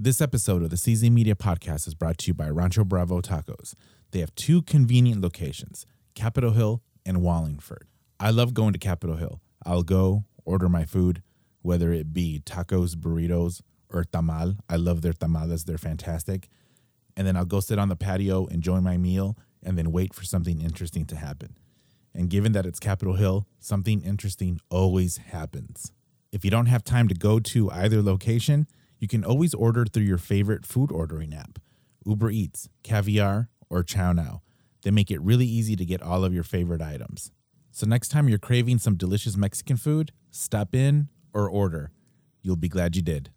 This episode of the CZ Media Podcast is brought to you by Rancho Bravo Tacos. They have two convenient locations, Capitol Hill and Wallingford. I love going to Capitol Hill. I'll go order my food, whether it be tacos, burritos, or tamal. I love their tamales, they're fantastic. And then I'll go sit on the patio, enjoy my meal, and then wait for something interesting to happen. And given that it's Capitol Hill, something interesting always happens. If you don't have time to go to either location, you can always order through your favorite food ordering app Uber Eats, Caviar, or ChowNow. They make it really easy to get all of your favorite items. So next time you're craving some delicious Mexican food, stop in or order. You'll be glad you did.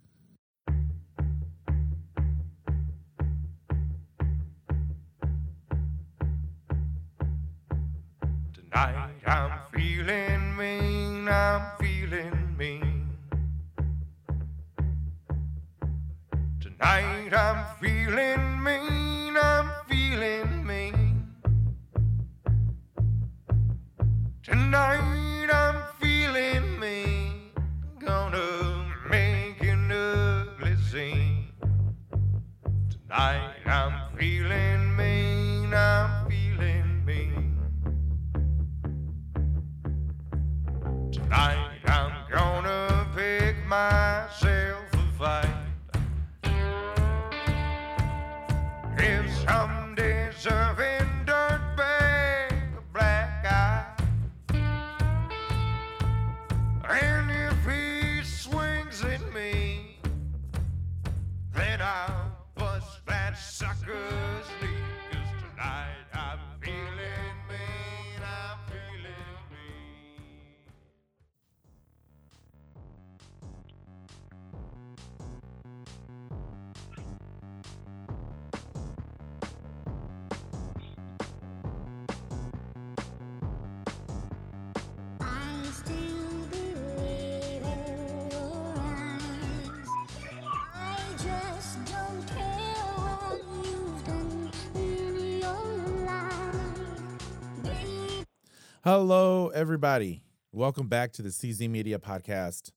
Tonight I'm feeling mean, I'm feeling mean. Tonight I'm feeling mean, I'm feeling mean. Tonight I'm feeling mean, gonna make an ugly scene. Tonight I'm feeling Hello, everybody. Welcome back to the CZ Media Podcast.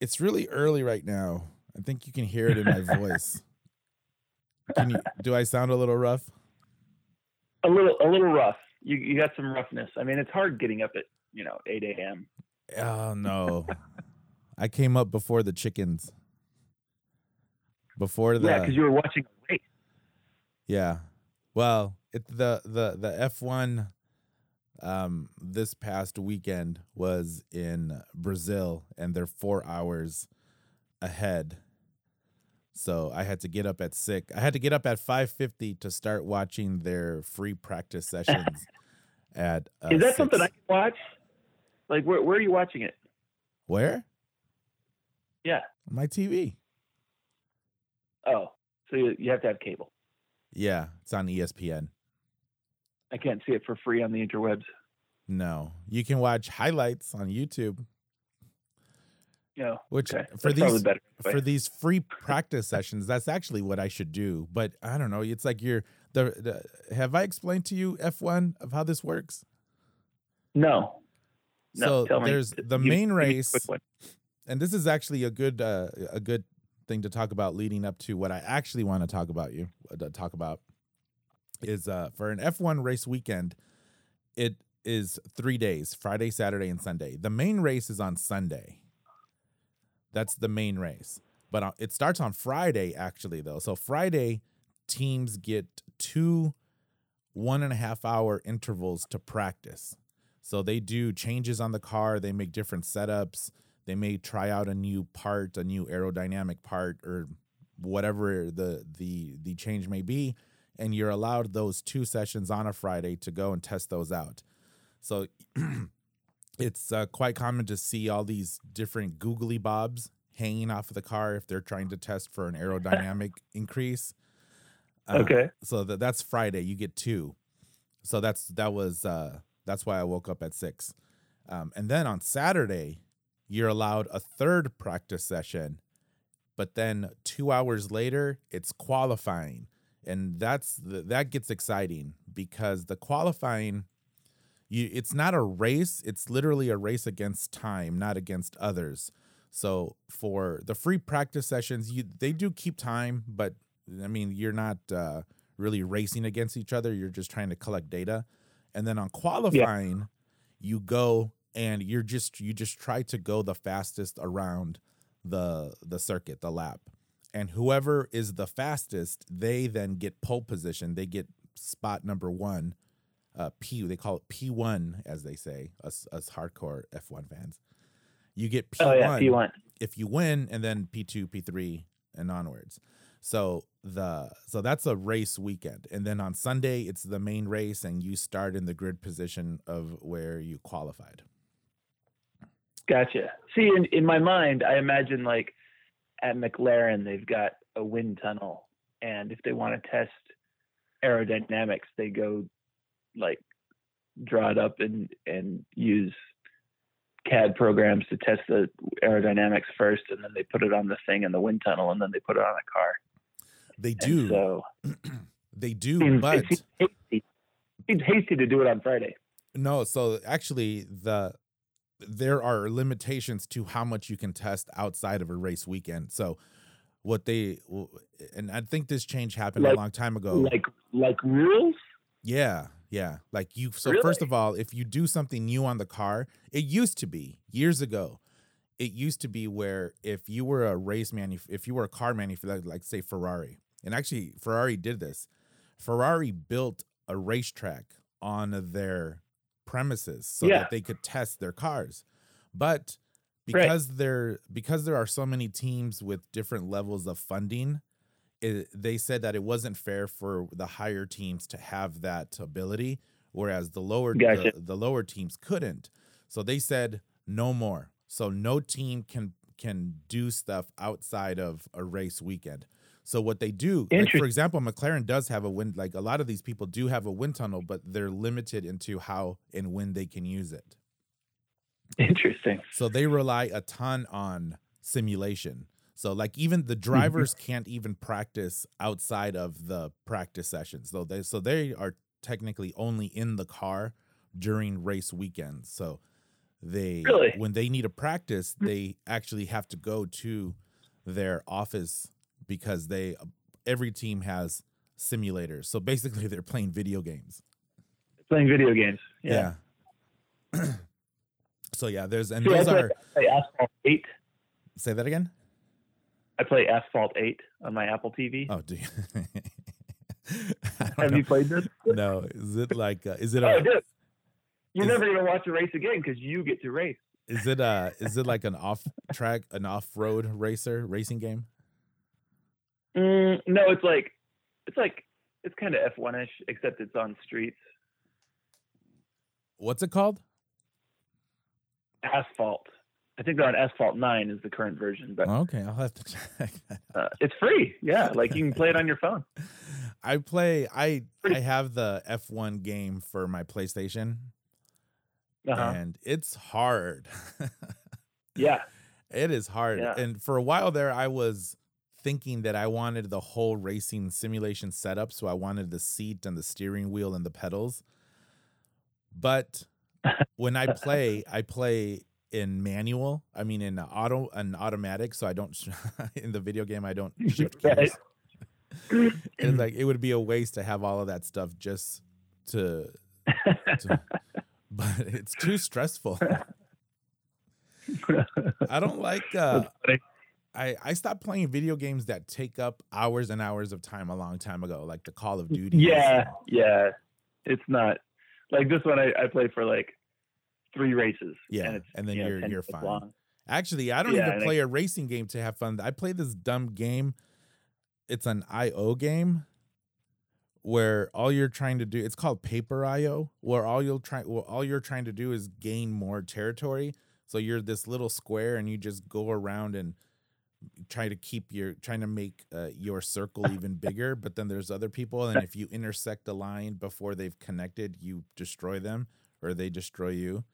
It's really early right now. I think you can hear it in my voice. Can you, do I sound a little rough? a little a little rough. You you got some roughness. I mean, it's hard getting up at you know eight a.m. Oh no. I came up before the chickens. Before the Yeah, because you were watching a race. Yeah. Well, it the the the F1 um this past weekend was in Brazil and they're 4 hours ahead. So I had to get up at 6. I had to get up at 5:50 to start watching their free practice sessions at uh, Is that 6. something I can watch? Like, where where are you watching it? Where? Yeah. My TV. Oh, so you, you have to have cable. Yeah, it's on ESPN. I can't see it for free on the interwebs. No. You can watch highlights on YouTube. You know, Which okay. for That's these better. for these free practice sessions, that's actually what I should do. But I don't know. It's like you're the, the have I explained to you F1 of how this works? no, no. so tell me. there's the Give- main give me a race, and this is actually a good uh, a good thing to talk about leading up to what I actually want to talk about you uh, to talk about is uh for an F1 race weekend, it is three days: Friday, Saturday, and Sunday. The main race is on Sunday. That's the main race, but uh, it starts on Friday actually though. So Friday, teams get two one and a half hour intervals to practice. So they do changes on the car, they make different setups, they may try out a new part, a new aerodynamic part or whatever the the the change may be and you're allowed those two sessions on a Friday to go and test those out. So it's uh, quite common to see all these different googly bobs hanging off of the car if they're trying to test for an aerodynamic increase. Uh, Okay. So that that's Friday. You get two. So that's that was uh that's why I woke up at six. Um, and then on Saturday, you're allowed a third practice session, but then two hours later, it's qualifying, and that's the, that gets exciting because the qualifying, you it's not a race; it's literally a race against time, not against others. So for the free practice sessions, you they do keep time, but I mean you're not uh, really racing against each other. You're just trying to collect data, and then on qualifying, you go and you're just you just try to go the fastest around the the circuit, the lap, and whoever is the fastest, they then get pole position. They get spot number one. Uh, P they call it P one as they say us us hardcore F one fans. You get P Oh one yeah, if you if you win and then P2, P3 and onwards. So the so that's a race weekend. And then on Sunday it's the main race and you start in the grid position of where you qualified. Gotcha. See, in, in my mind, I imagine like at McLaren, they've got a wind tunnel, and if they want to test aerodynamics, they go like draw it up and and use CAD programs to test the aerodynamics first, and then they put it on the thing in the wind tunnel, and then they put it on a car. They And do. so they do, seems, but it seems hasty. seems hasty to do it on Friday. no, so actually the there are limitations to how much you can test outside of a race weekend. So what they and I think this change happened a long time ago. Like like rules. Yeah, yeah. Like you so first of all, if you do something new on the car, it used to be years ago. It used to be where if you were a race man, if you were a car manufacturer like, like say Ferrari. And actually Ferrari did this. Ferrari built a racetrack on their premises so Yeah. that they could test their cars. But Right. because there because there are so many teams with different levels of funding, it, they said that it wasn't fair for the higher teams to have that ability, whereas the lower Gotcha. the, the lower teams couldn't. So they said no more. So no team can can do stuff outside of a race weekend. So what they do, like for example, McLaren does have a wind. Like a lot of these people do have a wind tunnel, but they're limited into how and when they can use it. Interesting. So they rely a ton on simulation. So like even the mm-hmm. drivers can't even practice outside of the practice sessions. So they so they are technically only in the car during race weekends. So they Really? when they need a practice, they actually have to go to their office because they every team has simulators. So basically they're playing video games. Playing video games. Yeah. Yeah. so yeah, there's and See, those play, are I play Asphalt Eight. say that again? I play Asphalt Eight on my Apple TV. Oh, do you? Have know. you played this? No, is it like uh, is it Oh, a. You're is- never gonna watch a race again because you get to race. is it a is it like an off track an off road racer racing game? Mm, no, it's like it's like it's kind of F1 ish, except it's on streets. What's it called? Asphalt. I think they're on Asphalt Nine is the current version, but Okay, I'll have to check. Uh, it's free. Yeah, like you can play it on your phone. I play I I have the F1 game for my PlayStation Uh-huh. and it's hard. Yeah, It is hard. Yeah. And for a while there, I was thinking that I wanted the whole racing simulation setup. So I wanted the seat and the steering wheel and the pedals. But when I play, I play in manual. I mean, in auto and automatic. So I don't, in the video game, I don't shift gears. it's like, it would be a waste to have all of that stuff just to, to but it's too stressful. I don't like, uh, I, I stopped playing video games that take up hours and hours of time a long time ago, like the Call of Duty. yeah, yeah. It's not like this one. I, I played for like three races. Yeah, and, and then you know, you're- you're fine. long. Actually, I don't Yeah, even play a racing game to have fun. I play this dumb game. It's an IO game where all you're trying to do it's called Paper IO, where all you'll try well, all you're trying to do is gain more territory. So you're this little square and you just go around and try to keep your trying to make uh, your circle even bigger, but then there's other people and if you intersect a line before they've connected, you destroy them or they destroy you.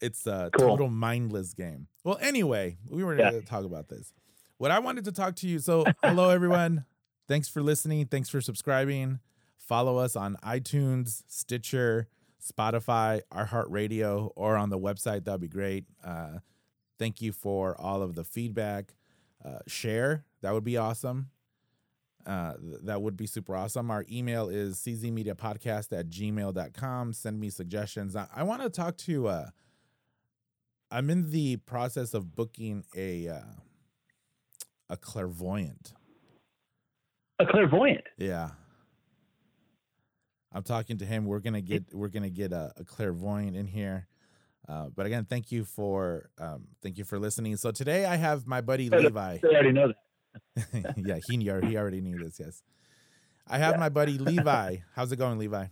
It's a Cool. total mindless game. Well, anyway, we were Yeah. going to talk about this. What I wanted to talk to you. So, hello everyone. Thanks for listening. Thanks for subscribing. Follow us on iTunes, Stitcher, Spotify, iHeartRadio, or on the website. That'd be great. Uh, Thank you for all of the feedback. Uh, share, that would be awesome. Uh, th- that would be super awesome. Our email is czmediapodcast at gmail.com. Send me suggestions. I, I want to talk to, uh, I'm in the process of booking a, uh, a clairvoyant. A clairvoyant. Yeah. I'm talking to him. We're gonna get we're gonna get a, a clairvoyant in here. Uh, but again, thank you for um, thank you for listening. So today I have my buddy Yeah, Levi. They already know that. yeah, he knew, he already knew this. Yes, I have Yeah. my buddy Levi. How's it going, Levi?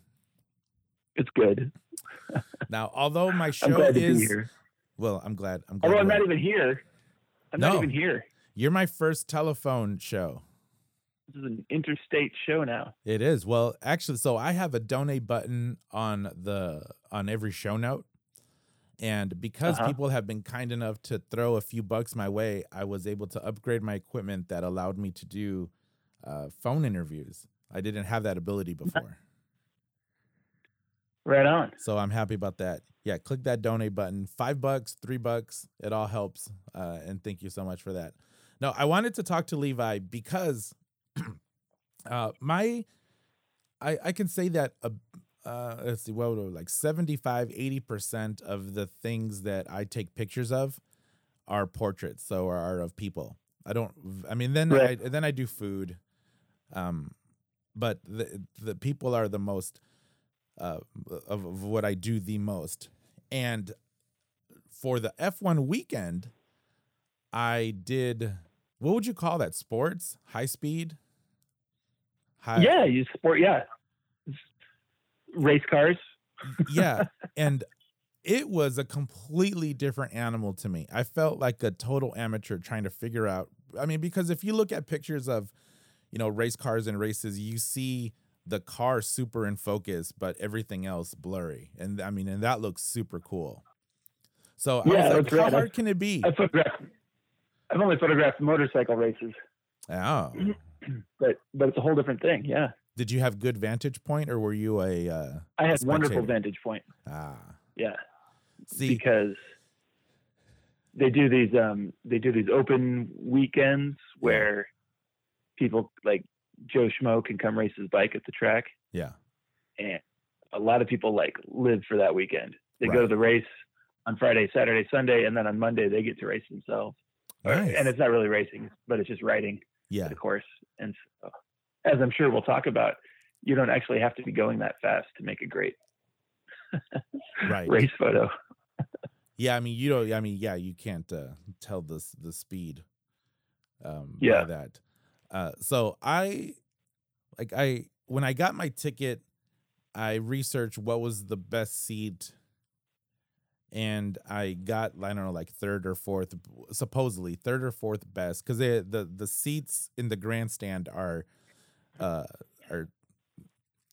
It's good. Now, although my show glad to be is well, I'm glad. I'm glad. Although I'm not even here. I'm No. not even here. You're my first telephone show. This is an interstate show now. It is. Well, actually, so I have a donate button on the on every show note. And because Uh-huh. people have been kind enough to throw a few bucks my way, I was able to upgrade my equipment that allowed me to do uh, phone interviews. I didn't have that ability before. Right on. So I'm happy about that. Yeah, click that donate button. Five bucks, three bucks, it all helps. Uh, and thank you so much for that. No, I wanted to talk to Levi because uh, my, I, I can say that, uh, uh, let's see, what would like 75, 80% of the things that I take pictures of are portraits. So are, of people. I don't, I mean, then Right. I, then I do food. Um, but the, the people are the most, uh, of, of what I do the most. And for the F1 weekend, I did what would you call that? Sports? High speed? High, yeah, you sport. Yeah, race cars. yeah. And it was a completely different animal to me. I felt like a total amateur trying to figure out. I mean, because if you look at pictures of, you know, race cars and races, you see the car super in focus, but everything else blurry. And I mean, and that looks super cool. So I Yeah, was like, how right. hard can it be? I photographed. I've only photographed motorcycle races, Oh. but but it's a whole different thing. Yeah, Did you have good vantage point or were you a uh I had wonderful vantage point. ah Yeah, see because they do these um they do these open weekends where people like Joe Schmo can come race his bike at the track, yeah. and a lot of people like live for that weekend. They go to the race on Friday, Saturday, Sunday, and then on Monday they get to race themselves. Nice. And it's not really racing, but it's just riding yeah. the course. And so, as I'm sure we'll talk about, you don't actually have to be going that fast to make a great Right. race photo. Yeah, I mean, you don't. I mean, yeah, you can't uh, tell the the speed. Um, Yeah. By that. Uh, so I, like, I when I got my ticket, I researched what was the best seat, and I got I don't know like third or fourth, supposedly third or fourth best because the the seats in the grandstand are, uh, are.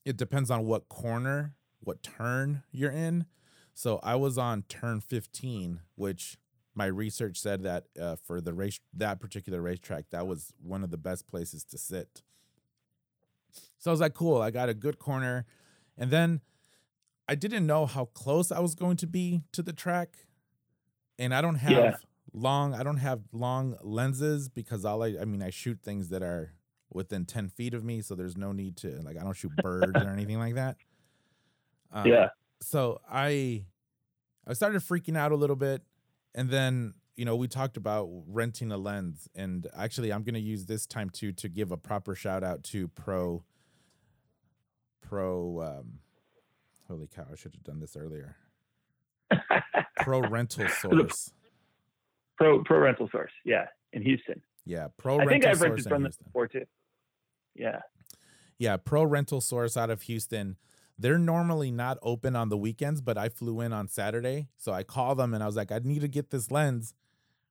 It depends on what corner, what turn you're in. So I was on turn 15, which my research said that uh, for the race that particular racetrack, that was one of the best places to sit. So I was like, cool, I got a good corner. And then I didn't know how close I was going to be to the track. And I don't have Yeah. long, I don't have long lenses because all I I mean I shoot things that are within 10 feet of me. So there's no need to like I don't shoot birds or anything like that. Um, yeah. so I I started freaking out a little bit and then you know we talked about renting a lens and actually I'm going to use this time too to give a proper shout out to Pro Pro um holy cow I should have done this earlier. Pro Rental Source. pro pro rental source. Yeah, in Houston. Yeah, Pro rental source. I think I've rented from them before too. Yeah. Yeah, Pro Rental Source out of Houston. They're normally not open on the weekends, but I flew in on Saturday. So I called them and I was like, I need to get this lens,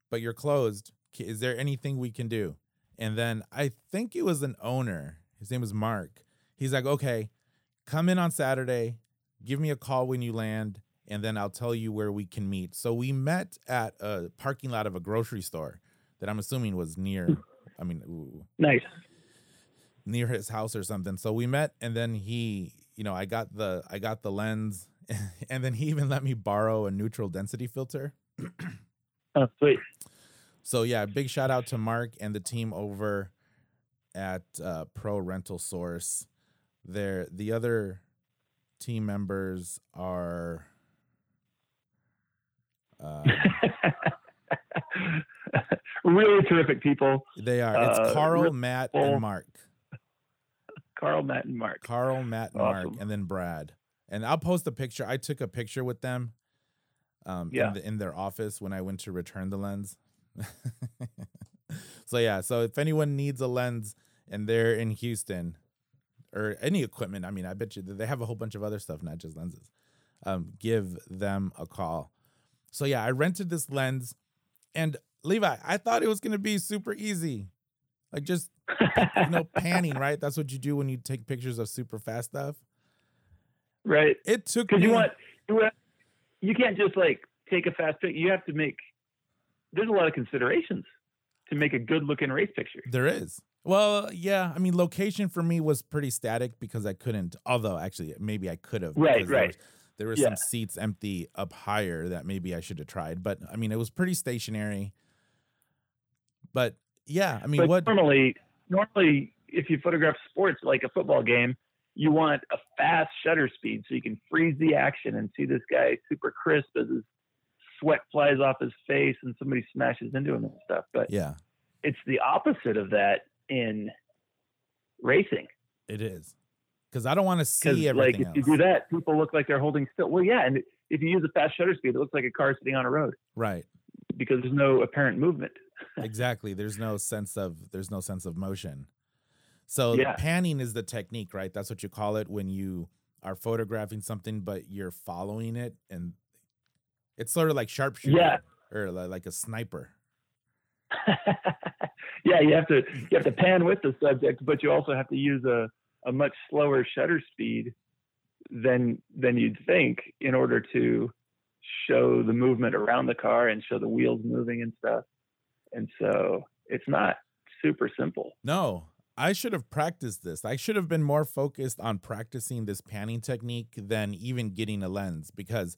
but you're closed. Is there anything we can do? And then I think it was an owner. His name was Mark. He's like, okay, come in on Saturday, give me a call when you land, and then I'll tell you where we can meet. So we met at a parking lot of a grocery store that I'm assuming was near, I mean, ooh, Nice. near his house or something. So we met and then he, you know, I got the I got the lens and then he even let me borrow a neutral density filter. Oh, sweet. So yeah, big shout out to Mark and the team over at uh, Pro Rental Source. There, the other team members are. Uh, really terrific people. they are. It's Uh, Carl, Rip- Matt, Paul. and Mark. Carl, Matt, and Mark. Carl, Matt, and Mark, and then Brad. And I'll post a picture. I took a picture with them um, Yeah. in, the, in their office when I went to return the lens. so, yeah. So, if anyone needs a lens and they're in Houston or any equipment, I mean, I bet you they have a whole bunch of other stuff, not just lenses, um, give them a call. So, yeah, I rented this lens. And Levi, I thought it was going to be super easy. Like just you know, panning, right? That's what you do when you take pictures of super fast stuff. right. It took Because me, you want you want you can't just like take a fast pic. You have to make. There's a lot of considerations to make a good looking race picture. there is. Well, yeah, I mean, location for me was pretty static because I couldn't. Although, actually, maybe I could have. Right, because there right. was- There were Yeah. some seats empty up higher that maybe I should have tried, but I mean, it was pretty stationary. But yeah, I mean, but what? normally, normally, if you photograph sports like a football game, you want a fast shutter speed so you can freeze the action and see this guy super crisp as his sweat flies off his face and somebody smashes into him and stuff. But Yeah, it's the opposite of that in racing. it is because I don't want to see like everything if else. you do that, people look like they're holding still. Well, yeah, and if you use a fast shutter speed, it looks like a car sitting on a road right. because there's no apparent movement. exactly there's no sense of there's no sense of motion so Yeah. panning is the technique right that's what you call it when you are photographing something but you're following it and it's sort of like sharpshooter Yeah. or like a sniper yeah, you have to you have to pan with the subject, but you also have to use a, a much slower shutter speed than than you'd think in order to show the movement around the car and show the wheels moving and stuff. And so it's not super simple. no i should have practiced this i should have been more focused on practicing this panning technique than even getting a lens because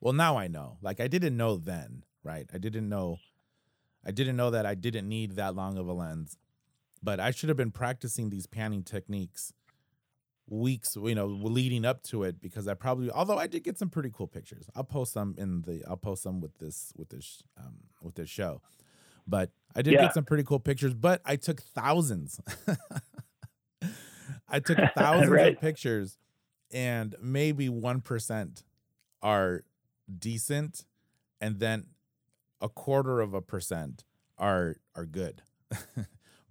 well now i know like i didn't know then right i didn't know i didn't know that i didn't need that long of a lens but i should have been practicing these panning techniques weeks you know leading up to it because i probably although i did get some pretty cool pictures i'll post some in the i'll post some with this with this um with this show but i did Yeah. get some pretty cool pictures but i took thousands i took thousands Right. of pictures and maybe 1% are decent and then a quarter of a percent are are good.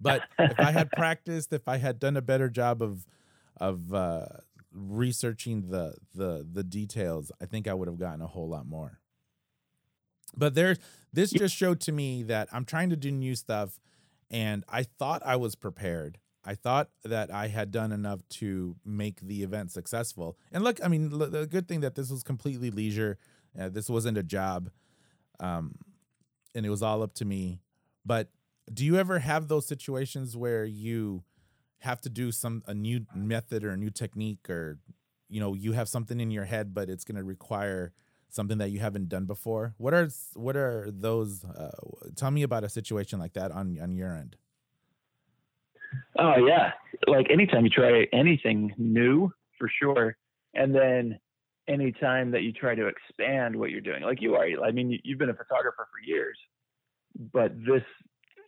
But if i had practiced if i had done a better job of of uh researching the the the details i think i would have gotten a whole lot more. But there this just showed to me that i'm trying to do new stuff and i thought i was prepared. I thought that i had done enough to make the event successful. And look i mean the good thing that this was completely leisure uh, this wasn't a job. Um and it was all up to me. But do you ever have those situations where you have to do some a new method or a new technique or you know you have something in your head but it's going to require something that you haven't done before? What are what are those uh, tell me about a situation like that on on your end. Oh yeah, like anytime you try anything new, for sure, and then anytime that you try to expand what you're doing, like you are. I mean, you- you've been a photographer for years, but this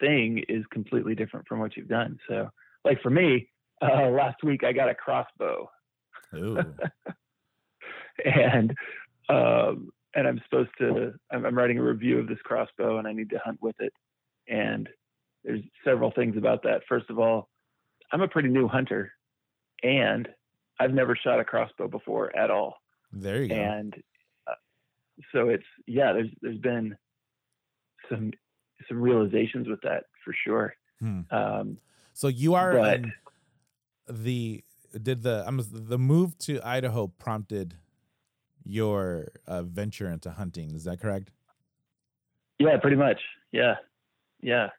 thing is completely different from what you've done. So, like for me, uh, last week I got a crossbow, and um, and I'm supposed to. I'm, I'm writing a review of this crossbow, and I need to hunt with it. And there's several things about that. First of all, I'm a pretty new hunter, and I've never shot a crossbow before at all. There you go And uh, so it's yeah. There's there's been some some realizations with that for sure. Hmm. Um, so you are but- the did the I'm the move to idaho prompted your uh, venture into hunting is that correct yeah, pretty much. Yeah, yeah.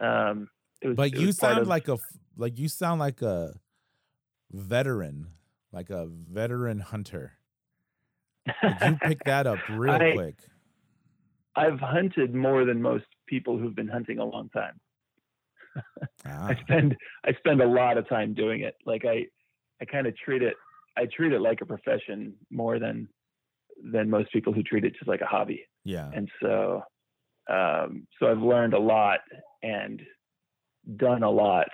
Um, it was, But you sound of- like a like you sound like a veteran, like a veteran hunter. Like you pick that up real I- quick. I've hunted more than most people who've been hunting a long time. Ah, I spend I spend a lot of time doing it. Like I I kind of treat it I treat it like a profession more than than most people who treat it just like a hobby. yeah. And so um so I've learned a lot and done a lot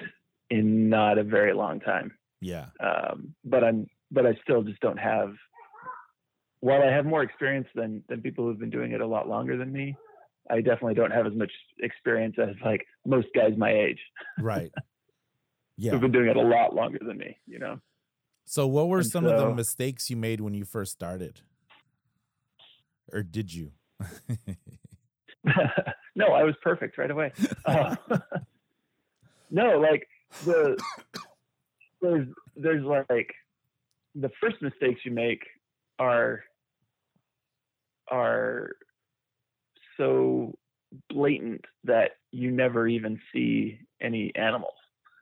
in not a very long time. Yeah. Um but I'm but I still just don't have while I have more experience than than people who've been doing it a lot longer than me, I definitely don't have as much experience as like most guys my age Right. Yeah. who've been doing it a lot longer than me, you know. So, what were And some of the mistakes you made when you first started? Or did you? no, I was perfect right away. Uh, no, like the there's there's like the first mistakes you make are are so blatant that you never even see any animals.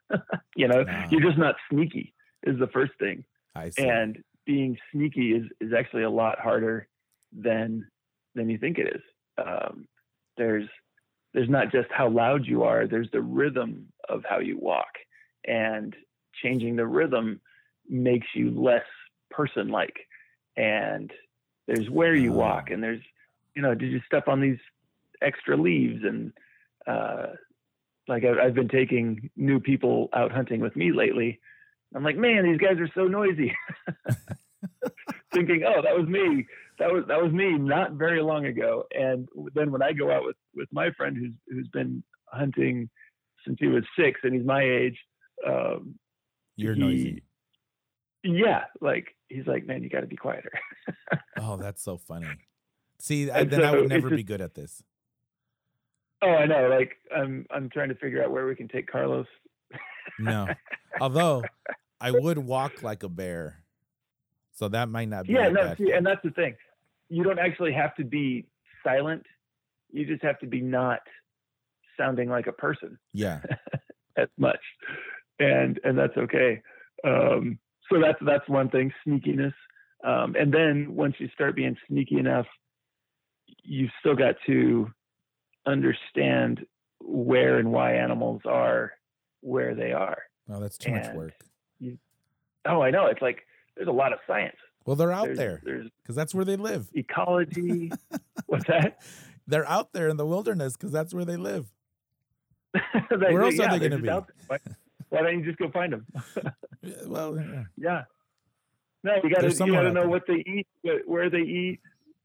you know, you're just not sneaky is the first thing. I see. and being sneaky is is actually a lot harder than than you think it is. Um, there's there's not just how loud you are. There's the rhythm of how you walk, and changing the rhythm makes you less person-like. And there's where you Ah. walk, and there's you know, did you step on these extra leaves and uh, like I've, I've been taking new people out hunting with me lately. I'm like, man, these guys are so noisy. Thinking, oh, that was me. That was that was me not very long ago. And then when I go out with with my friend who's who's been hunting since he was six and he's my age, um, You're he- noisy. Yeah, like he's like, man, you got to be quieter. Oh, that's so funny. See, I, then I would never be good at this. oh, I know. Like I'm I'm trying to figure out where we can take Carlos. No. Although I would walk like a bear. So that might not be yeah no see, and that's the thing you don't actually have to be silent you just have to be not sounding like a person Yeah. as much and and that's okay um so that's that's one thing sneakiness um and then once you start being sneaky enough you've still got to understand where and why animals are where they are Oh, that's too much And- work. oh i know it's like there's a lot of science Well, they're out there's, there because that's where they live. ecology what's that They're out there in the wilderness because that's where they live. They- Where else are yeah, they they're gonna just be? Why, don't you just go find them? Well, yeah. yeah. No, you gotta you gotta know there. what they eat, where they eat,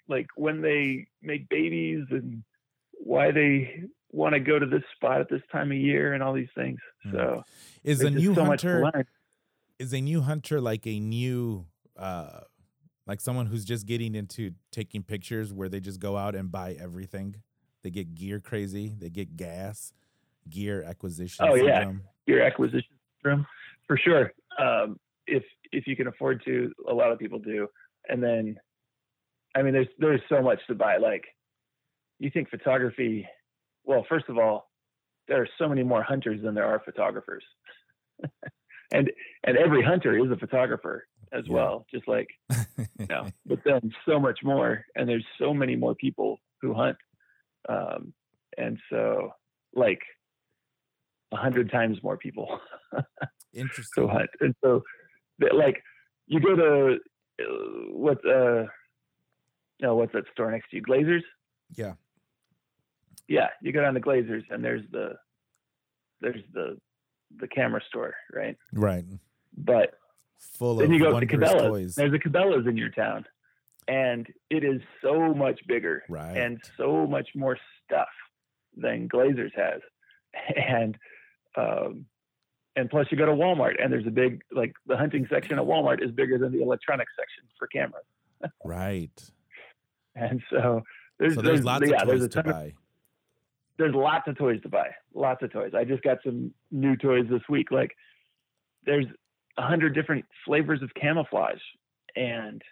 like when they make babies, and why they want to go to this spot at this time of year, and all these things. Hmm. So is a new so hunter is a new hunter like a new uh like someone who's just getting into taking pictures where they just go out and buy everything they get gear crazy they get gas gear acquisition Oh, yeah. Your acquisition room for sure. Um, if if you can afford to, a lot of people do. And then, I mean, there's there's so much to buy. Like, you think photography? Well, first of all, there are so many more hunters than there are photographers, and and every hunter is a photographer as Yeah. well, just like you know. But then so much more, and there's so many more people who hunt, um, and so like a hundred times more people. Interesting. who hunt, and so like you go to uh, what uh no what's that store next to you? Glazer's? Yeah. Yeah you go down to Glazer's and there's the there's the the camera store right? Right. But full then of you go to Cabela's. toys. There's a Cabela's in your town and it is so much bigger right. and so much more stuff than Glazer's has. And um, and plus you go to Walmart and there's a big like the hunting section at Walmart is bigger than the electronics section for cameras. right And so there's so there's, lots yeah, of there's toys to ton of, there's lots of toys to buy. Lots of toys. I just got some new toys this week. Like there's a hundred different flavors of camouflage and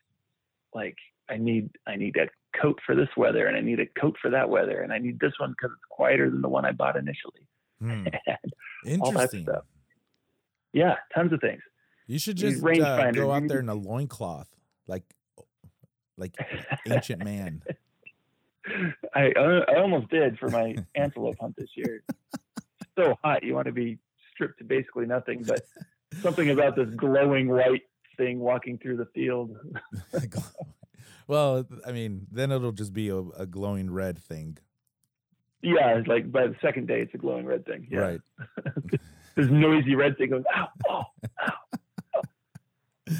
like I need I need a coat for this weather and I need a coat for that weather and I need this one because it's quieter than the one I bought initially. Hmm. And all that interesting stuff. yeah, tons of things. you should just uh, go out there in a loincloth like like ancient man I I almost did for my antelope hunt this year. It's so hot, you want to be stripped to basically nothing, but something about this glowing white thing walking through the field. well, I mean, then it'll just be a, a glowing red thing, Yeah, it's like by the second day, it's a glowing red thing. Yeah. right? This noisy red thing goes, ow, oh.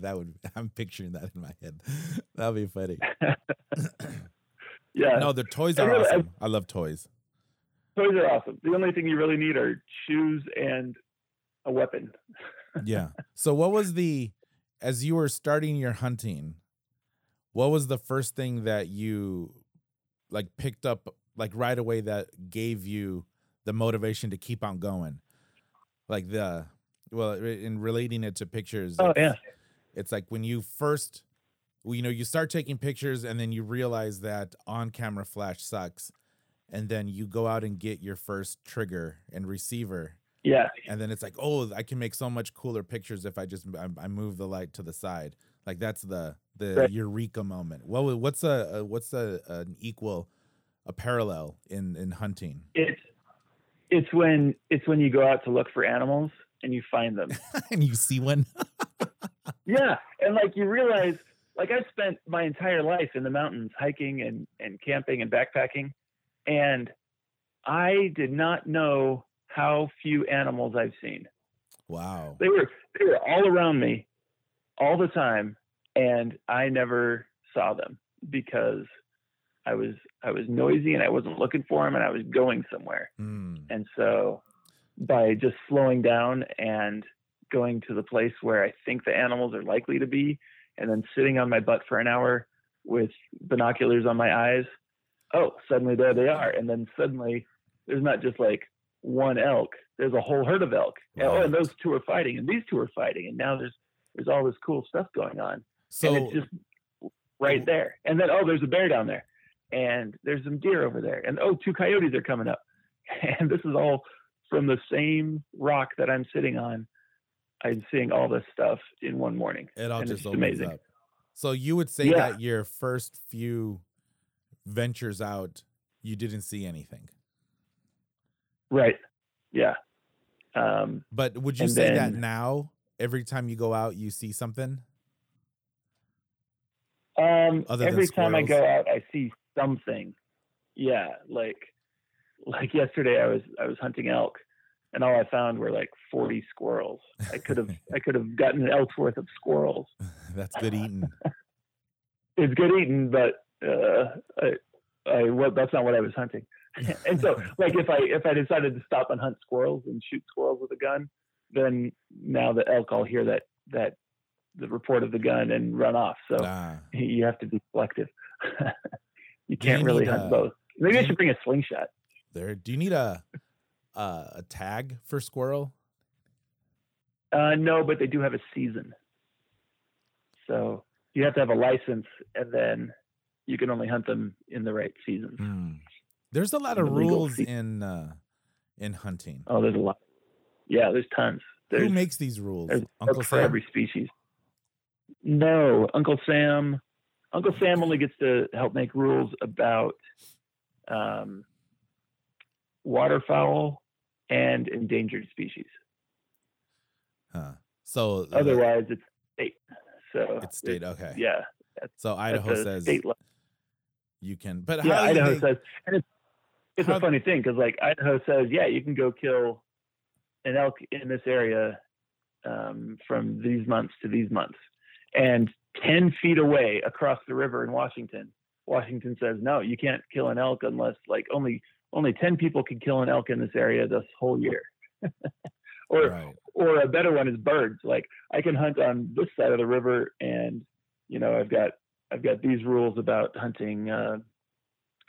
that would. I'm picturing that in my head. That'll be funny. Yeah. No, the toys I are really- I- awesome. I love toys. Toys are awesome. The only thing you really need are shoes and a weapon. yeah. So what was the as you were starting your hunting, what was the first thing that you like picked up like right away that gave you the motivation to keep on going? Like the well, in relating it to pictures. Oh, it's- yeah. It's like when you first you know, you start taking pictures and then you realize that on-camera flash sucks and then you go out and get your first trigger and receiver Yeah. and then it's like oh i can make so much cooler pictures if i just i, I move the light to the side like that's the the Right. eureka moment what wa- what's a, a what's a an equal a parallel in in hunting It's it's when it's when you go out to look for animals and you find them. and you see one yeah. And like you realize like I've spent my entire life in the mountains hiking and, and camping and backpacking and I did not know how few animals I've seen. wow They were they were all around me all the time and I never saw them because I was I was noisy and I wasn't looking for them and I was going somewhere. Hmm. And so by just slowing down and going to the place where I think the animals are likely to be and then sitting on my butt for an hour with binoculars on my eyes, oh, suddenly there they are. And then suddenly there's not just like one elk, there's a whole herd of elk. And, oh, and those two are fighting and these two are fighting. And now there's there's all this cool stuff going on. so and it's just right there. And then oh, there's a bear down there. And there's some deer over there. And oh, two coyotes are coming up. And this is all from the same rock that I'm sitting on. I'm seeing all this stuff in one morning. it all and just it's opens amazing. up so you would say Yeah. that your first few ventures out you didn't see anything Right. Yeah. Um, but would you say that now every time you go out you see something um, Other than every time I go out, I see something. Yeah. Like, like yesterday I was, I was hunting elk and all I found were like 40 squirrels. I could have, I could have gotten an elk's worth of squirrels. that's good eating it's good eating, but uh, I, I well, that's not what I was hunting. and so, like, if I if I decided to stop and hunt squirrels and shoot squirrels with a gun, then now the elk all hear that that the report of the gun and run off. So ah. you have to be selective. You can't you really hunt uh, both. Maybe I should bring a slingshot. there do you need a a, a tag for squirrel Uh, no, but they do have a season. So you have to have a license, and then you can only hunt them in the right seasons. Hmm. there's a lot The of rules fee. in uh in hunting Oh, there's a lot. Yeah, there's tons. There's, who makes these rules uncle sam every species. No, Uncle Sam. Uncle Sam only gets to help make rules about um, waterfowl and endangered species. huh. so uh, Otherwise, it's state. So it's state okay Yeah, so idaho says state you can but Yeah, how Idaho they- says, and it's it's a funny thing because like Idaho says, yeah, you can go kill an elk in this area um, from these months to these months, and ten feet away across the river in Washington, Washington says no, you can't kill an elk unless like only only ten people can kill an elk in this area this whole year. or right or a better one is birds. Like I can hunt on this side of the river, and you know I've got I've got these rules about hunting uh,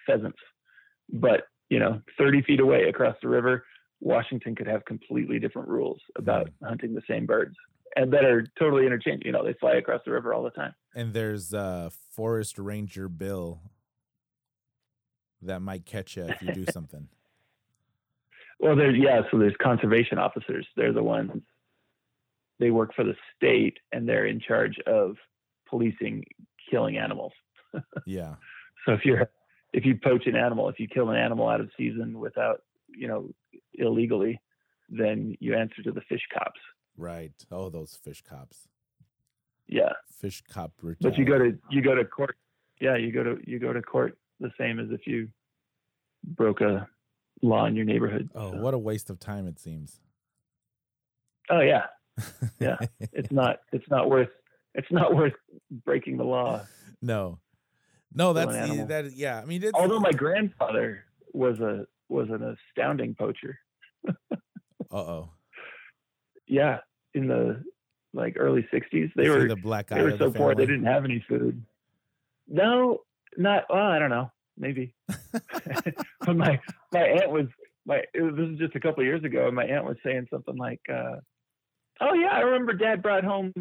pheasants, but you know 30 feet away across the river, Washington could have completely different rules about hunting the same birds, and that are totally interchangeable. You know they fly across the river all the time. and there's uh forest ranger bill that might catch you if you do something Well, there's yeah, so there's conservation officers. They're the ones. They work for the state, and they're in charge of policing killing animals. yeah So if you're if you poach an animal, if you kill an animal out of season without you know illegally, then you answer to the fish cops. Right. Oh, those fish cops. Yeah, Fish cop but you go to you go to court. Yeah, you go to you go to court the same as if you broke a law in your neighborhood. Oh, So- what a waste of time it seems. Oh yeah, Yeah. it's not it's not worth it's not worth breaking the law. no. No, that's an the- animal. that yeah. I mean it's Although my grandfather was a was an astounding poacher. uh-oh. Yeah, in the like early '60s, they were the black they were of the so poor they didn't have any food. No, not well. I don't know. Maybe. but my my aunt was my. It was, this is just a couple of years ago, and my aunt was saying something like, uh, "Oh yeah, I remember Dad brought home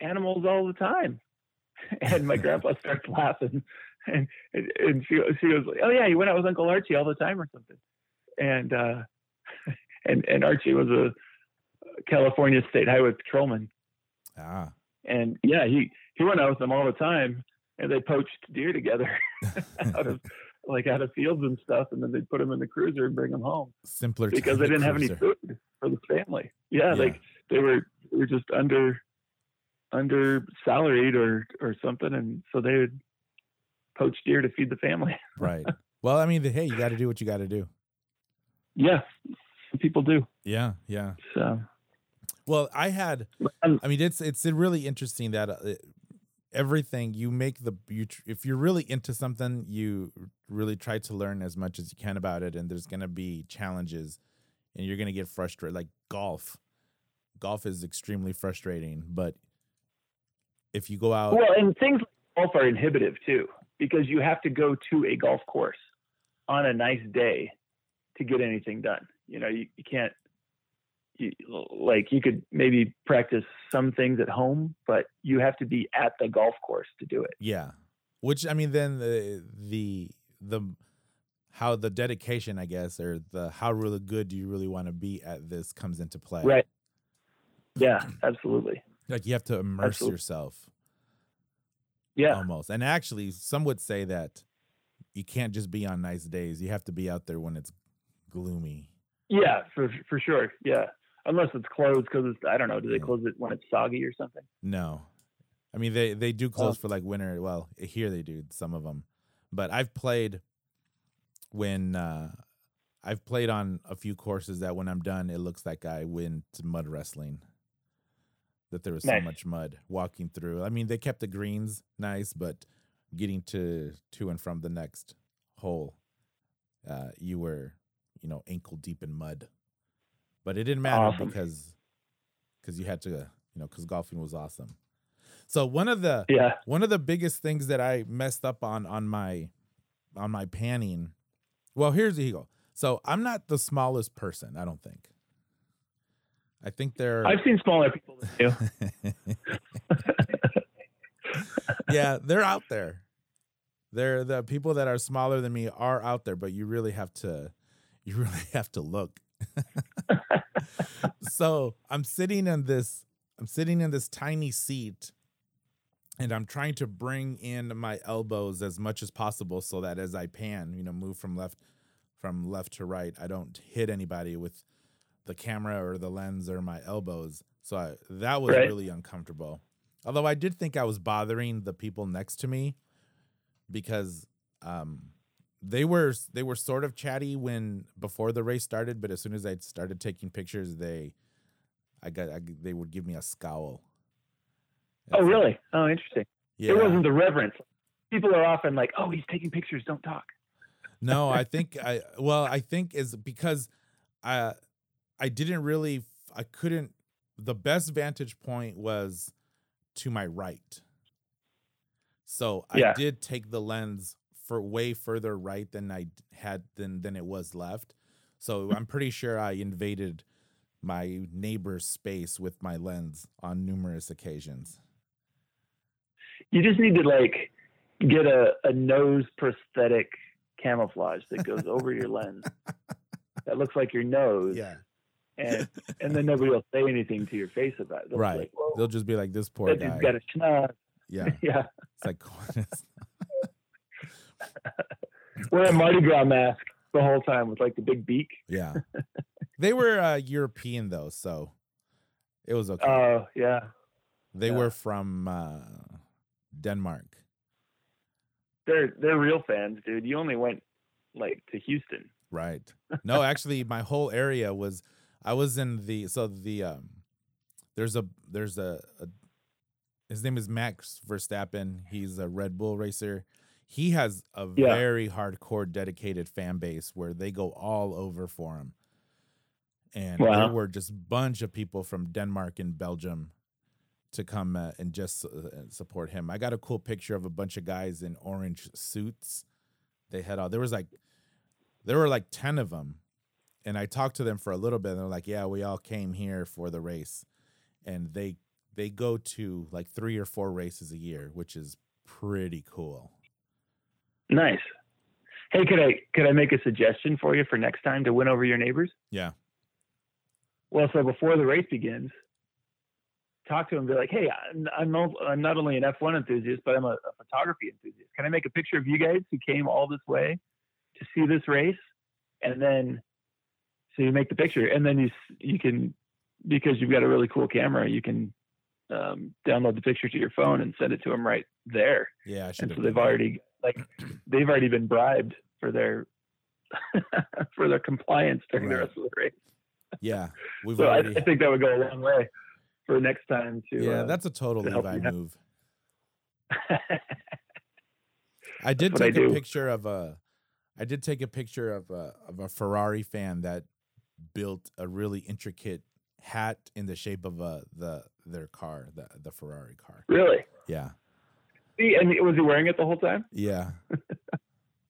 animals all the time," and my grandpa starts laughing, and and, and she she was like, "Oh yeah, he went out with Uncle Archie all the time or something," and uh, and and Archie was a California State Highway patrolman, Ah. and yeah, he he went out with them all the time, and they poached deer together out of like out of fields and stuff, and then they'd put them in the cruiser and bring them home Simpler because they didn't have any food for the family. Yeah, Yeah. like they were they were just under under salaried or or something, and so they would poach deer to feed the family. Right. Well, I mean, hey, you got to do what you got to do. Yeah, some people do. Yeah, yeah. So Well, I had. I mean, it's it's really interesting that uh, everything you make the you tr- if you're really into something, you really try to learn as much as you can about it, and there's gonna be challenges, and you're gonna get frustrated. Like golf, golf is extremely frustrating, but if you go out, Well, and things like golf are inhibitive too, because you have to go to a golf course on a nice day to get anything done. You know, you, you can't, you, like, you could maybe practice some things at home, but you have to be at the golf course to do it. yeah, which I mean, then the the the how the dedication, I guess, or the how really good do you really want to be at this comes into play. Right. Yeah, absolutely. Like you have to immerse Absolutely. yourself. Yeah. almost. And actually, some would say that you can't just be on nice days. You have to be out there when it's gloomy. Yeah, for, for sure. Yeah. Unless it's closed because it's, I don't know, do they close it when it's soggy or something? No, I mean they they do close Oh. for like winter. Well, here they do some of them, but I've played when uh I've played on a few courses that when I'm done, it looks like I went to mud wrestling. That there was so much mud walking through. I mean, they kept the greens nice, but getting to to and from the next hole, uh, you were, you know, ankle deep in mud. But it didn't matter Awesome. because because you had to, you know, because golfing was awesome. So one of the Yeah. one of the biggest things that I messed up on on my on my panning. Well, here's the go. So I'm not the smallest person. I don't think. I think they're. I've seen smaller people than you. yeah, they're out there. They're the people that are smaller than me are out there, but you really have to, you really have to look. so I'm sitting in this, I'm sitting in this tiny seat, and I'm trying to bring in my elbows as much as possible so that as I pan, you know, move from left, from left to right, I don't hit anybody with the camera or the lens or my elbows. So I, that was Right. really uncomfortable. Although I did think I was bothering the people next to me because um, they were they were sort of chatty when before the race started, but as soon as I started taking pictures, they I got I, they would give me a scowl. oh, like, really? Oh, interesting. Yeah. It wasn't the reverence. People are often like, "Oh, he's taking pictures. Don't talk." no, I think I well, I think is because I I didn't really I couldn't the best vantage point was to my right. So I Yeah. did take the lens for way further right than I had than than it was left. So I'm pretty sure I invaded my neighbor's space with my lens on numerous occasions. You just need to like get a, a nose prosthetic camouflage that goes over your lens that looks like your nose, Yeah. and and then nobody will say anything to your face about it. They'll Right. Like, They'll just be like this poor that guy. got a schnoz. yeah. yeah. It's like Wear a Mardi Gras mask the whole time with like the big beak. Yeah. they were uh, European though, so it was okay. Oh yeah. they yeah. were from uh, Denmark. They're they're real fans, dude. You only went like to Houston. Right. No, actually, my whole area was. I was in the so the um. There's a there's a, a his name is Max Verstappen. He's a Red Bull racer. He has a Yeah. very hardcore, dedicated fan base where they go all over for him. And Wow. there were just a bunch of people from Denmark and Belgium to come uh, and just uh, support him. I got a cool picture of a bunch of guys in orange suits. They had all there was like there were like 10 of them and i talked to them for a little bit and they're like yeah we all came here for the race and they they go to like three or four races a year which is pretty cool Nice. Hey, could I could I make a suggestion for you for next time to win over your neighbors? yeah Well, so before the race begins, talk to them. Be like, "Hey, I'm I'm, not only an F1 enthusiast, but I'm a, a photography enthusiast. Can I make a picture of you guys who came all this way to see this race?" And then, so you make the picture, and then you you can because you've got a really cool camera, you can um, download the picture to your phone and send it to them right there. yeah i should And have so they've already like they've already been bribed for their for their compliance during the rest of the race. yeah we've So I, already I think that would go a long way for next time to. yeah uh, that's a total to levi move i did take a do. picture of a i did take a picture of a of a ferrari fan that built a really intricate hat in the shape of a the their car the the ferrari car really. yeah See, and was he wearing it the whole time? yeah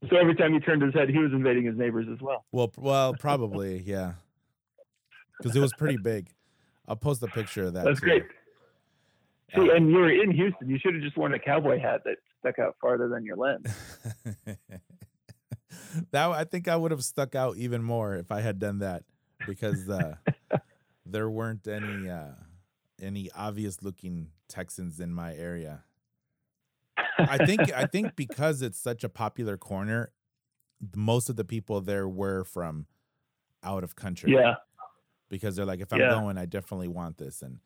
So every time he turned his head, he was invading his neighbors as well. Well, well, probably, yeah, because it was pretty big. I'll post a picture of that. That's too. great. See, Uh, and you were in Houston. You should have just worn a cowboy hat that stuck out farther than your lens. that I think I would have stuck out even more if I had done that, because uh, there weren't any uh, any obvious looking Texans in my area. I think I think because it's such a popular corner, most of the people there were from out of country. Yeah. because they're like, if I'm Yeah. going, I definitely want this. And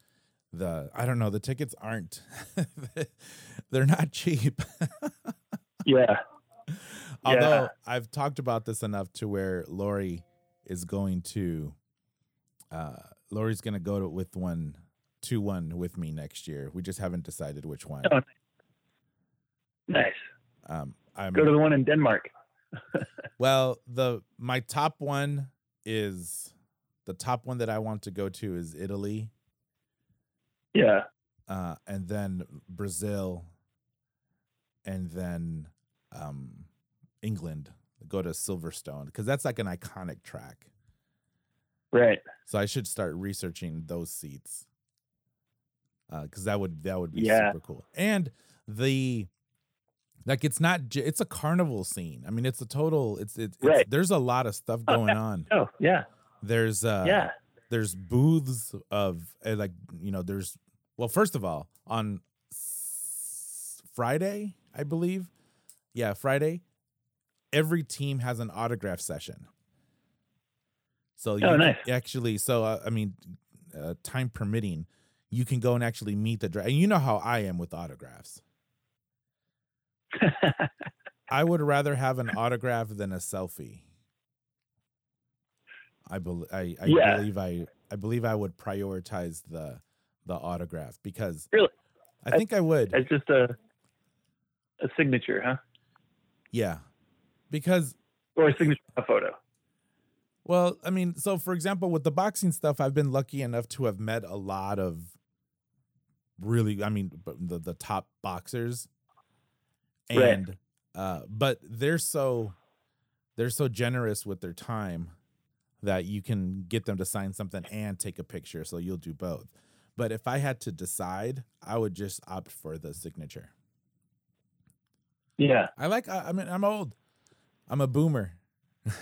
the I don't know, the tickets aren't they're not cheap. Yeah. Although I've talked about this enough to where Lori is going to uh Lori's gonna go to, with one two one with me next year. We just haven't decided which one. Oh, Nice. Um I'm Go to the one in Denmark. Well, the my top one is the top one that I want to go to is Italy, Yeah. uh, and then Brazil, and then um, England. Go to Silverstone because that's like an iconic track. Right. So I should start researching those seats because that would that would be Yeah. super cool. And the like it's not j- it's a carnival scene. I mean, it's a total. It's it's, it's Right. there's a lot of stuff going on. Oh, yeah. There's uh yeah. there's booths of uh, like you know there's well first of all on s- Friday I believe yeah Friday every team has an autograph session so you Oh, can nice. actually so uh, I mean uh, time permitting you can go and actually meet the and you know how I am with autographs I would rather have an autograph than a selfie. I, bel I, I Yeah. believe I I believe I would prioritize the the autograph because Really? I think I would. it's just a a signature, huh? yeah. Because Or a signature a photo. well, I mean, so for example, with the boxing stuff, I've been lucky enough to have met a lot of really, I mean, the the top boxers, Right. and uh, but they're so they're so generous with their time that you can get them to sign something and take a picture, so you'll do both. But if I had to decide, I would just opt for the signature. Yeah. I like. I, I mean, I'm old. I'm a boomer.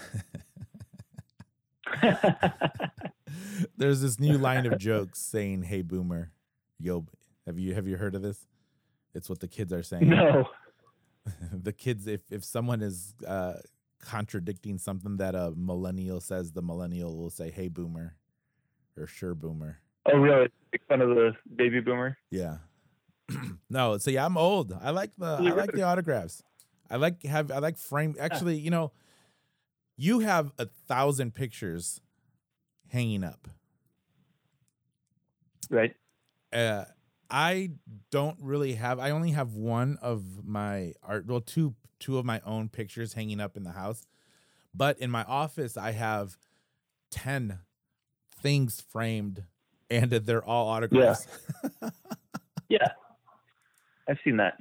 There's this new line of jokes saying "Hey boomer, yo." Have you have you heard of this? It's what the kids are saying. no. the kids if if someone is uh contradicting something that a millennial says, the millennial will say, "Hey, boomer," or "Sure, boomer." Oh, really? Make fun of the baby boomer. Yeah. no, so yeah, I'm old. I like the I like the autographs. I like have I like frame. Actually, you know, you have a thousand pictures hanging up. Right. uh, I don't really have. I only have one of my art. Well, two two of my own pictures hanging up in the house, but in my office I have ten things framed, and they're all autographs. Yeah. I've seen that.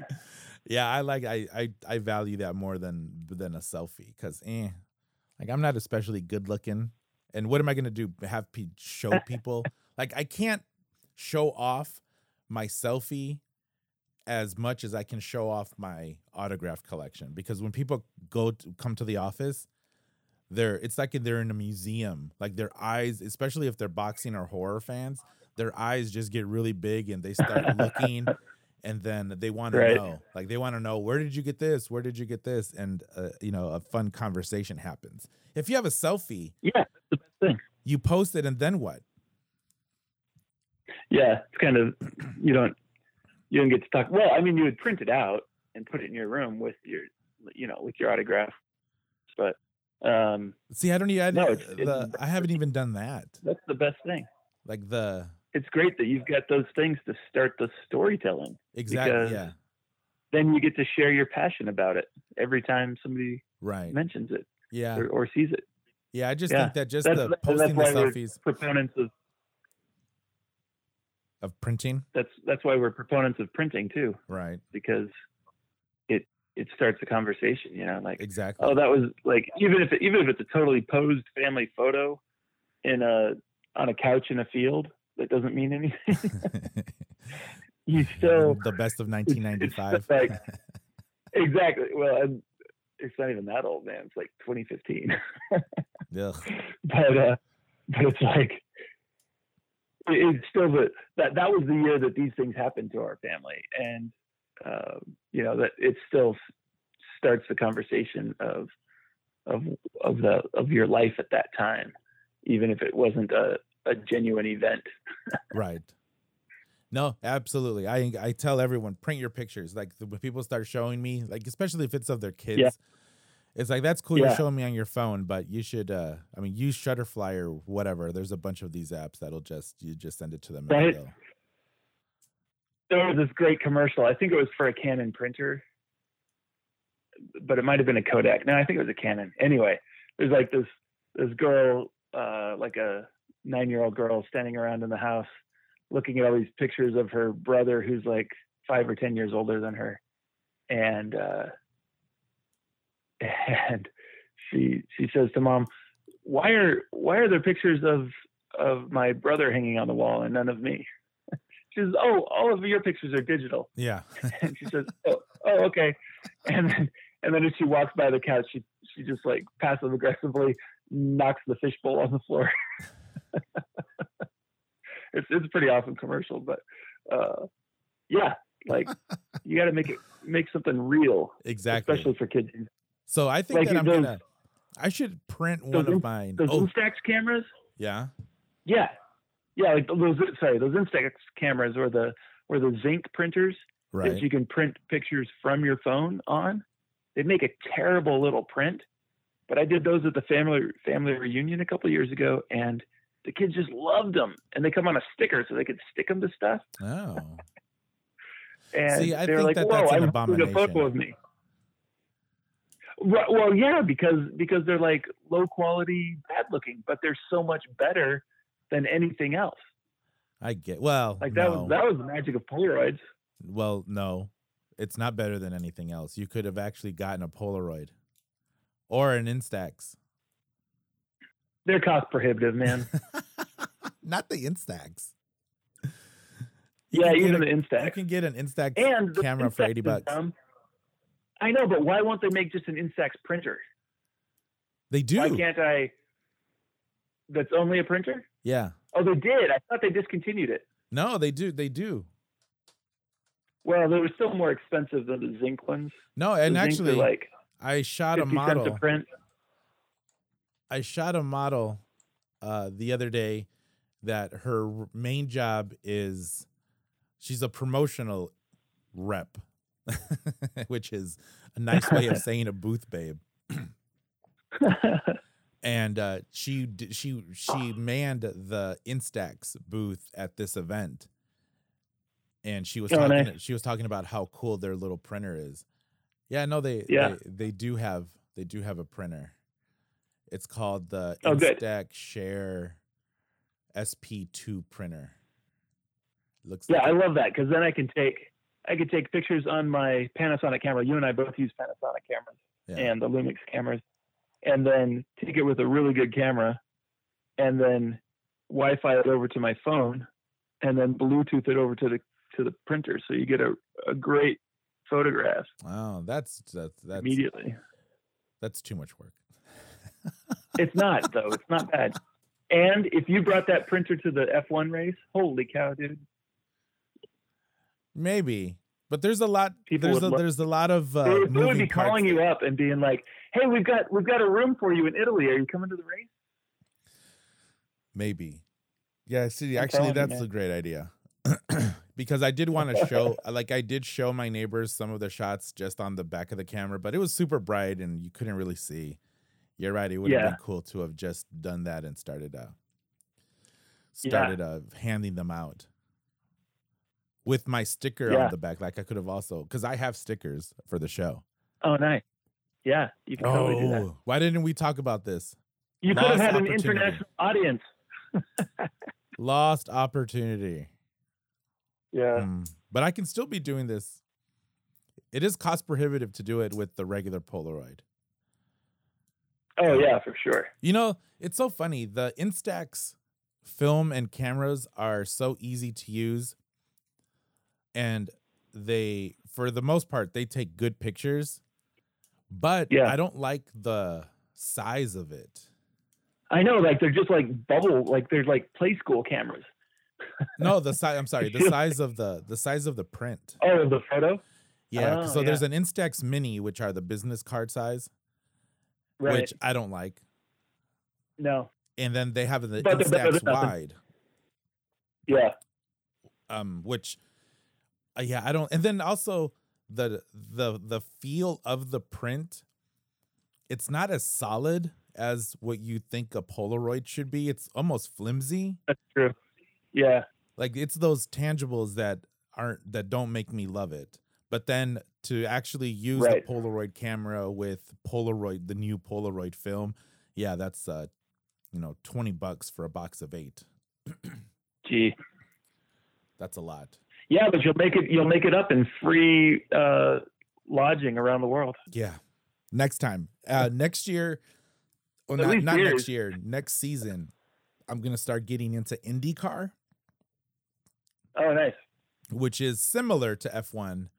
Yeah, I like. I I I value that more than than a selfie because, eh, like I'm not especially good looking, and what am I gonna do? Have pe- show people? like I can't show off my selfie as much as I can show off my autograph collection. Because when people go to come to the office, they're it's like they're in a museum. Like their eyes, especially if they're boxing or horror fans, their eyes just get really big and they start looking and then they want to know. Like they want to know where did you get this? Where did you get this? And uh, you know a fun conversation happens. If you have a selfie Yeah, that's the best thing. you post it and then what Yeah, it's kind of you don't you don't get to talk. Well, I mean, you would print it out and put it in your room with your you know with your autograph, but um, see i don't even I, No, it's- the, it's- I haven't even done that that's the best thing. like the It's great that you've got those things to start the storytelling. exactly yeah Then you get to share your passion about it every time somebody right mentions it yeah or, or sees it. yeah i just Yeah, think that just that's- the posting the selfies Proponents of of printing that's that's why we're proponents of printing too, right because it it starts a conversation. You know, like exactly oh, that was like even if even if it's a totally posed family photo in a on a couch in a field, that doesn't mean anything. you still the best of it's- it's 1995 like- exactly. Well, and it's not even that old, man. It's like 2015. yeah. but uh, but it's like it- it's still the that that was the year that these things happened to our family, and uh, you know that it still starts the conversation of of of the of your life at that time, even if it wasn't a a genuine event. Right. No, absolutely. I I tell everyone print your pictures. Like the, when people start showing me, like especially if it's of their kids, it's like that's cool. You're showing me on your phone, but you should. uh I mean, use Shutterfly or whatever. There's a bunch of these apps that'll just you just send it to them. Right. there was this great commercial. I think it was for a Canon printer, but it might have been a Kodak. No, I think it was a Canon. Anyway, there's like this this girl, uh, like a nine year old girl, standing around in the house, looking at all these pictures of her brother, who's like five or ten years older than her, and uh, and she she says to mom, "Why are why are there pictures of of my brother hanging on the wall and none of me?" She says, "Oh, all of your pictures are digital." Yeah. And she says, "Oh, oh, okay." And then, and then as she walks by the couch, she she just like passive aggressively knocks the fishbowl on the floor. it's it's a pretty awesome commercial, but uh, yeah, like you got to make it make something real, exactly. especially for kids. So I think like that I'm those- gonna. I should print one those of mine. Those Oh, Instax cameras, yeah. yeah, yeah, like those. Sorry, those Instax cameras or the or the Zink printers. that Right. you can print pictures from your phone on. They make a terrible little print, but I did those at the family family reunion a couple years ago, and the kids just loved them. And they come on a sticker, so they could stick them to stuff. Oh. And See, I they were think like, that "Whoa, that's an I'm a photo abomination." of me." Well, yeah, because because they're like low quality, bad looking, but they're so much better than anything else. I get. Well, Like that no. was that was the magic of Polaroids. Well, no, it's not better than anything else. You could have actually gotten a Polaroid or an Instax. They're cost prohibitive, man. not the Instax. You yeah, even a- the Instax. You can get an Instax and camera for 80 bucks. dumb. I know, but why won't they make just an Instax printer? They do. Why can't I? That's only a printer? yeah. Oh, they did. I thought they discontinued it. No, they do. They do. Well, they were still more expensive than the Zink ones. No, and are actually, like I shot a model. a. I shot a model uh, the other day that her main job is she's a promotional rep, which is a nice way of saying a booth babe. And uh, she she she manned the Instax booth at this event, and she was Oh, talking nice. she was talking about how cool their little printer is. Yeah, no, they Yeah. they, they do have they do have a printer. It's called the Oh, good. Instax Share SP2 printer. Looks yeah, like I a- love that because then I can take I could take pictures on my Panasonic camera. You and I both use Panasonic cameras yeah. and the Lumix cameras, and then take it with a really good camera, and then Wi-Fi it over to my phone, and then Bluetooth it over to the to the printer, so you get a, a great photograph Oh, that's that's that's immediately. that's too much work. It's not though. It's not bad. And if you brought that printer to the F1 race, holy cow, dude! Maybe, but there's a lot. People there's a, lo- there's a lot of uh, they, would- they would be calling parts you up and being like, "Hey, we've got we've got a room for you in Italy. Are you coming to the race?" Maybe. Yeah, see, I'm actually, telling you, that's a great idea. because I did want to show, like, I did show my neighbors some of the shots just on the back of the camera, but it was super bright and you couldn't really see. You're right. It would have Yeah. been cool to have just done that and started, uh, Yeah. started uh, handing them out with my sticker Yeah. on the back. Like, I could have also, because I have stickers for the show. Oh, nice. Yeah, you can totally do that. Oh, why didn't we talk about this? You could have had an international audience. Lost opportunity. Yeah. Hmm. But I can still be doing this. It is cost prohibitive to do it with the regular Polaroid. Oh yeah, for sure. You know, it's so funny. The Instax film and cameras are so easy to use. And they, for the most part, they take good pictures. But Yeah. I don't like the size of it. I know, like they're just like bubble, like they're like play school cameras. No, the size. I'm sorry, the size of the the size of the print. Oh, the photo. Yeah. Oh, so there's an Instax Mini, which are the business card size, Right. which I don't like. no. and then they have the But Instax wide, Yeah. um, which, uh, yeah, I don't. And then also the the the feel of the print, it's not as solid as what you think a Polaroid should be. It's almost flimsy. That's true. Yeah. Like it's those tangibles that aren't that don't make me love it. But then to actually use Right. the Polaroid camera with Polaroid, the new Polaroid film, yeah, that's uh, you know, twenty bucks for a box of eight. Gee. That's a lot. Yeah, but you'll make it. You'll make it up in free uh, lodging around the world. Yeah. Next time. Uh next year well not, not next year, next season, I'm gonna start getting into IndyCar, Oh, nice. which is similar to F1,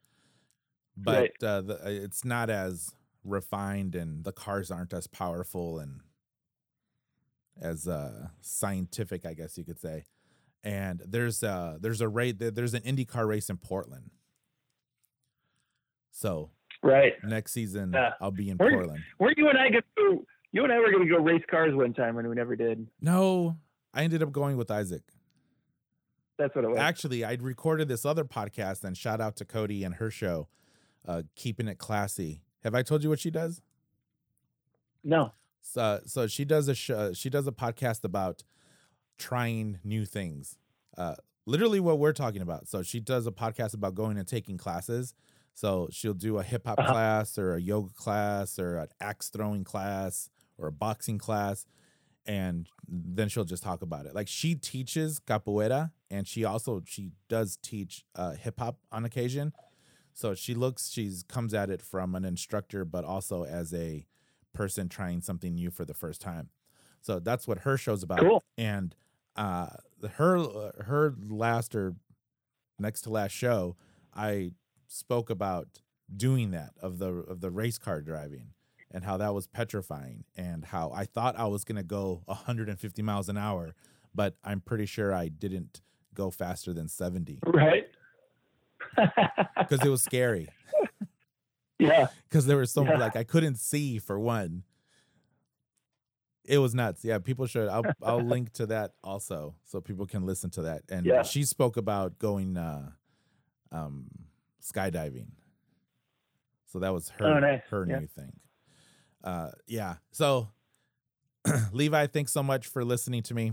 but Right. uh, the, uh, it's not as refined and the cars aren't as powerful and as uh scientific, I guess you could say. And there's uh there's a race there's an IndyCar race in Portland. So Right. next season Yeah. I'll be in Where- Portland. Weren't you and I to? You and I were going to go race cars one time, and we never did. No, I ended up going with Isaac. That's what it was. Actually, I'd recorded this other podcast and shout out to Cody and her show, uh, Keeping It Classy. Have I told you what she does? no. So, so she does a show, she does a podcast about trying new things. Uh, literally what we're talking about. So she does a podcast about going and taking classes. So she'll do a hip hop Uh-huh. class or a yoga class or an axe throwing class or a boxing class. And then she'll just talk about it. Like she teaches capoeira and she also she does teach uh, hip hop on occasion. So she looks she's comes at it from an instructor, but also as a person trying something new for the first time. So that's what her show's about. Cool. And uh, her her last or next to last show, I spoke about doing that of the of the race car driving and how that was petrifying and how I thought I was gonna go 150 miles an hour, but I'm pretty sure I didn't go faster than 70. Right. because it was scary. yeah. Because there was so Yeah. like I couldn't see for one. It was nuts. Yeah, people should. I'll I'll link to that also, so people can listen to that. And Yeah. she spoke about going uh, um, skydiving. So that was her Oh, nice. her Yeah. new thing. Uh, yeah. So Levi, thanks so much for listening to me.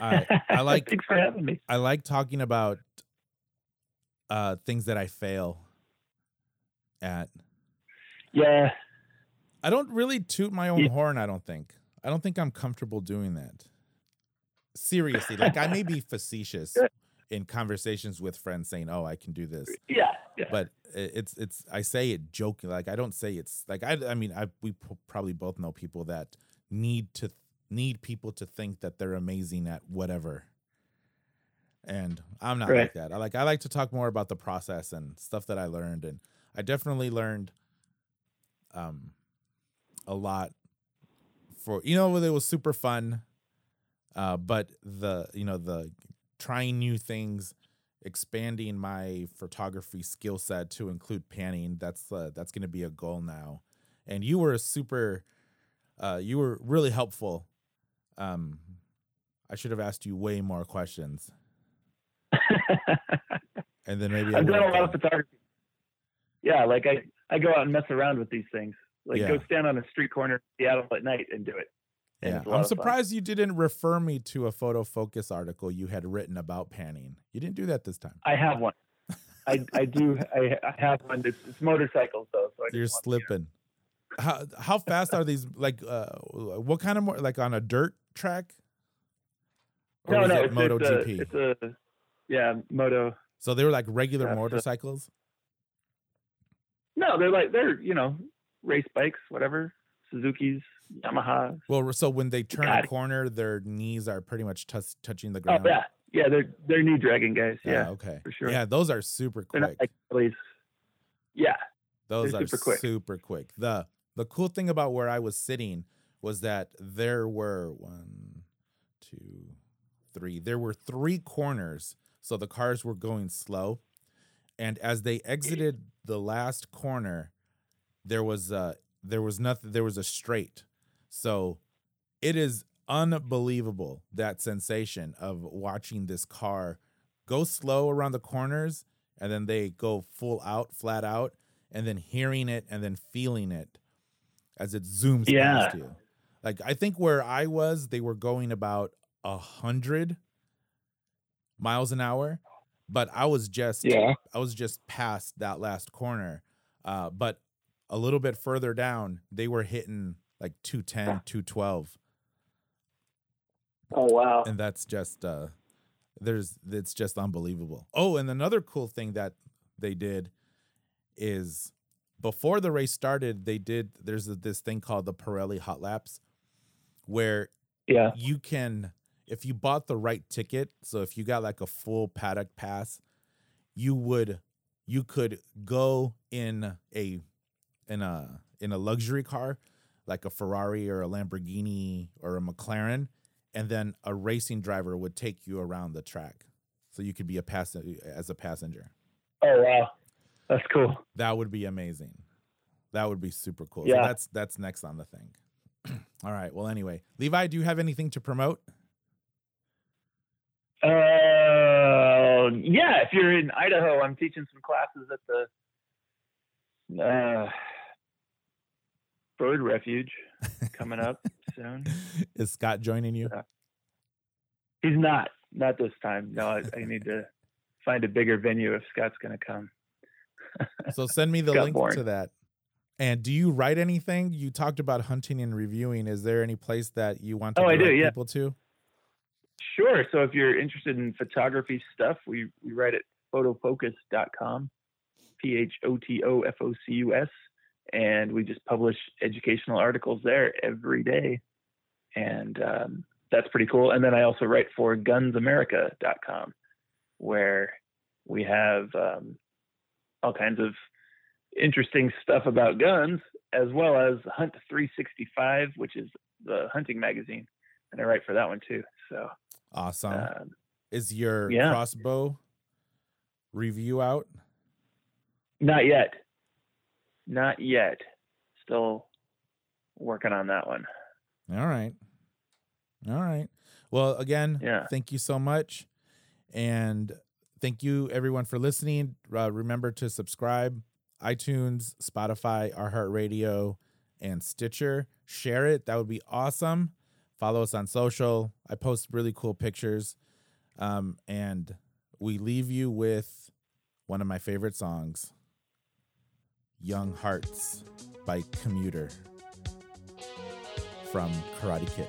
I I like Thanks for having me. I like talking about uh things that I fail at. Yeah. I don't really toot my own horn, I don't think. I don't think I'm comfortable doing that. Seriously, like I may be facetious in conversations with friends saying, "Oh, I can do this." Yeah. Yeah. But it's it's I say it joking, like I don't say it's like I I mean, I we probably both know people that need to need people to think that they're amazing at whatever. And I'm not like that. I like I like to talk more about the process and stuff that I learned and I definitely learned um a lot for you know it was super fun uh but the you know the trying new things expanding my photography skill set to include panning that's uh, that's going to be a goal now and you were a super uh you were really helpful um i should have asked you way more questions and then maybe I've done a lot of photography. Yeah, like I, I go out and mess around with these things. Like Yeah. go stand on a street corner in Seattle at night and do it. Yeah, a I'm surprised you didn't refer me to a Photofocus article you had written about panning. You didn't do that this time. I have one. I, I do. I, I have one. It's, it's motorcycles though. So I You're slipping. How how fast are these? Like, uh, what kind of more? Like on a dirt track? Or No, no, it it's, Moto it's, a, GP? it's a yeah moto. so they were like regular a- motorcycles. No, they're like they're you know race bikes, whatever. Suzuki's, Yamaha. Well, so when they turn a corner, their knees are pretty much tus touching the ground. Oh ground. yeah, yeah. They're they're knee dragging guys. Ah, Yeah, okay. for sure. Yeah, those are super they're quick. not like Harleys. Yeah, Those They're are super quick. super quick. The the cool thing about where I was sitting was that there were one, two, three. There were three corners, so the cars were going slow. And as they exited the last corner, there was uh there was nothing. There was a straight. So it is unbelievable that sensation of watching this car go slow around the corners and then they go full out, flat out, and then hearing it and then feeling it as it zooms Yeah. past you. Like I think where I was, they were going about a hundred miles an hour, but I was just yeah. I was just past that last corner. Uh, but a little bit further down, they were hitting like 210, 212 Oh wow. and that's just uh there's it's just unbelievable oh and another cool thing that they did is before the race started they did there's this thing called the pirelli hot laps where Yeah. you can if you bought the right ticket so if you got like a full paddock pass you would you could go in a in a in a luxury car like a ferrari or a lamborghini or a mclaren and then a racing driver would take you around the track so you could be a pass as a passenger Oh wow. That's cool. that would be amazing that would be super cool so Yeah. that's that's next on the thing all right well anyway levi do you have anything to promote Uh, yeah. If you're in Idaho, I'm teaching some classes at the uh, Bird Refuge coming up soon. is scott joining you He's not. Not this time. No, I, I need to find a bigger venue if Scott's going to come. So send me the Got link boring. to that. And do you write anything? You talked about hunting and reviewing. Is there any place that you want to Oh, I do, yeah. people to? Sure. So if you're interested in photography stuff, we, we write at photofocus.com, P H O T O F O C U S. And we just publish educational articles there every day. And um, that's pretty cool. And then I also write for gunsamerica.com, where we have um, all kinds of interesting stuff about guns, as well as Hunt 365, which is the hunting magazine. And I write for that one too. So Awesome. um, is your yeah. crossbow review out? Not yet. Not yet. Still working on that one. All right. All right. Well, again, Yeah. thank you so much. And thank you everyone for listening. Uh, remember to subscribe iTunes, Spotify, iHeartRadio, and Stitcher. Share it. That would be awesome. Follow us on social. I post really cool pictures. Um, and we leave you with one of my favorite songs, Young Hearts by Commuter from Karate Kid.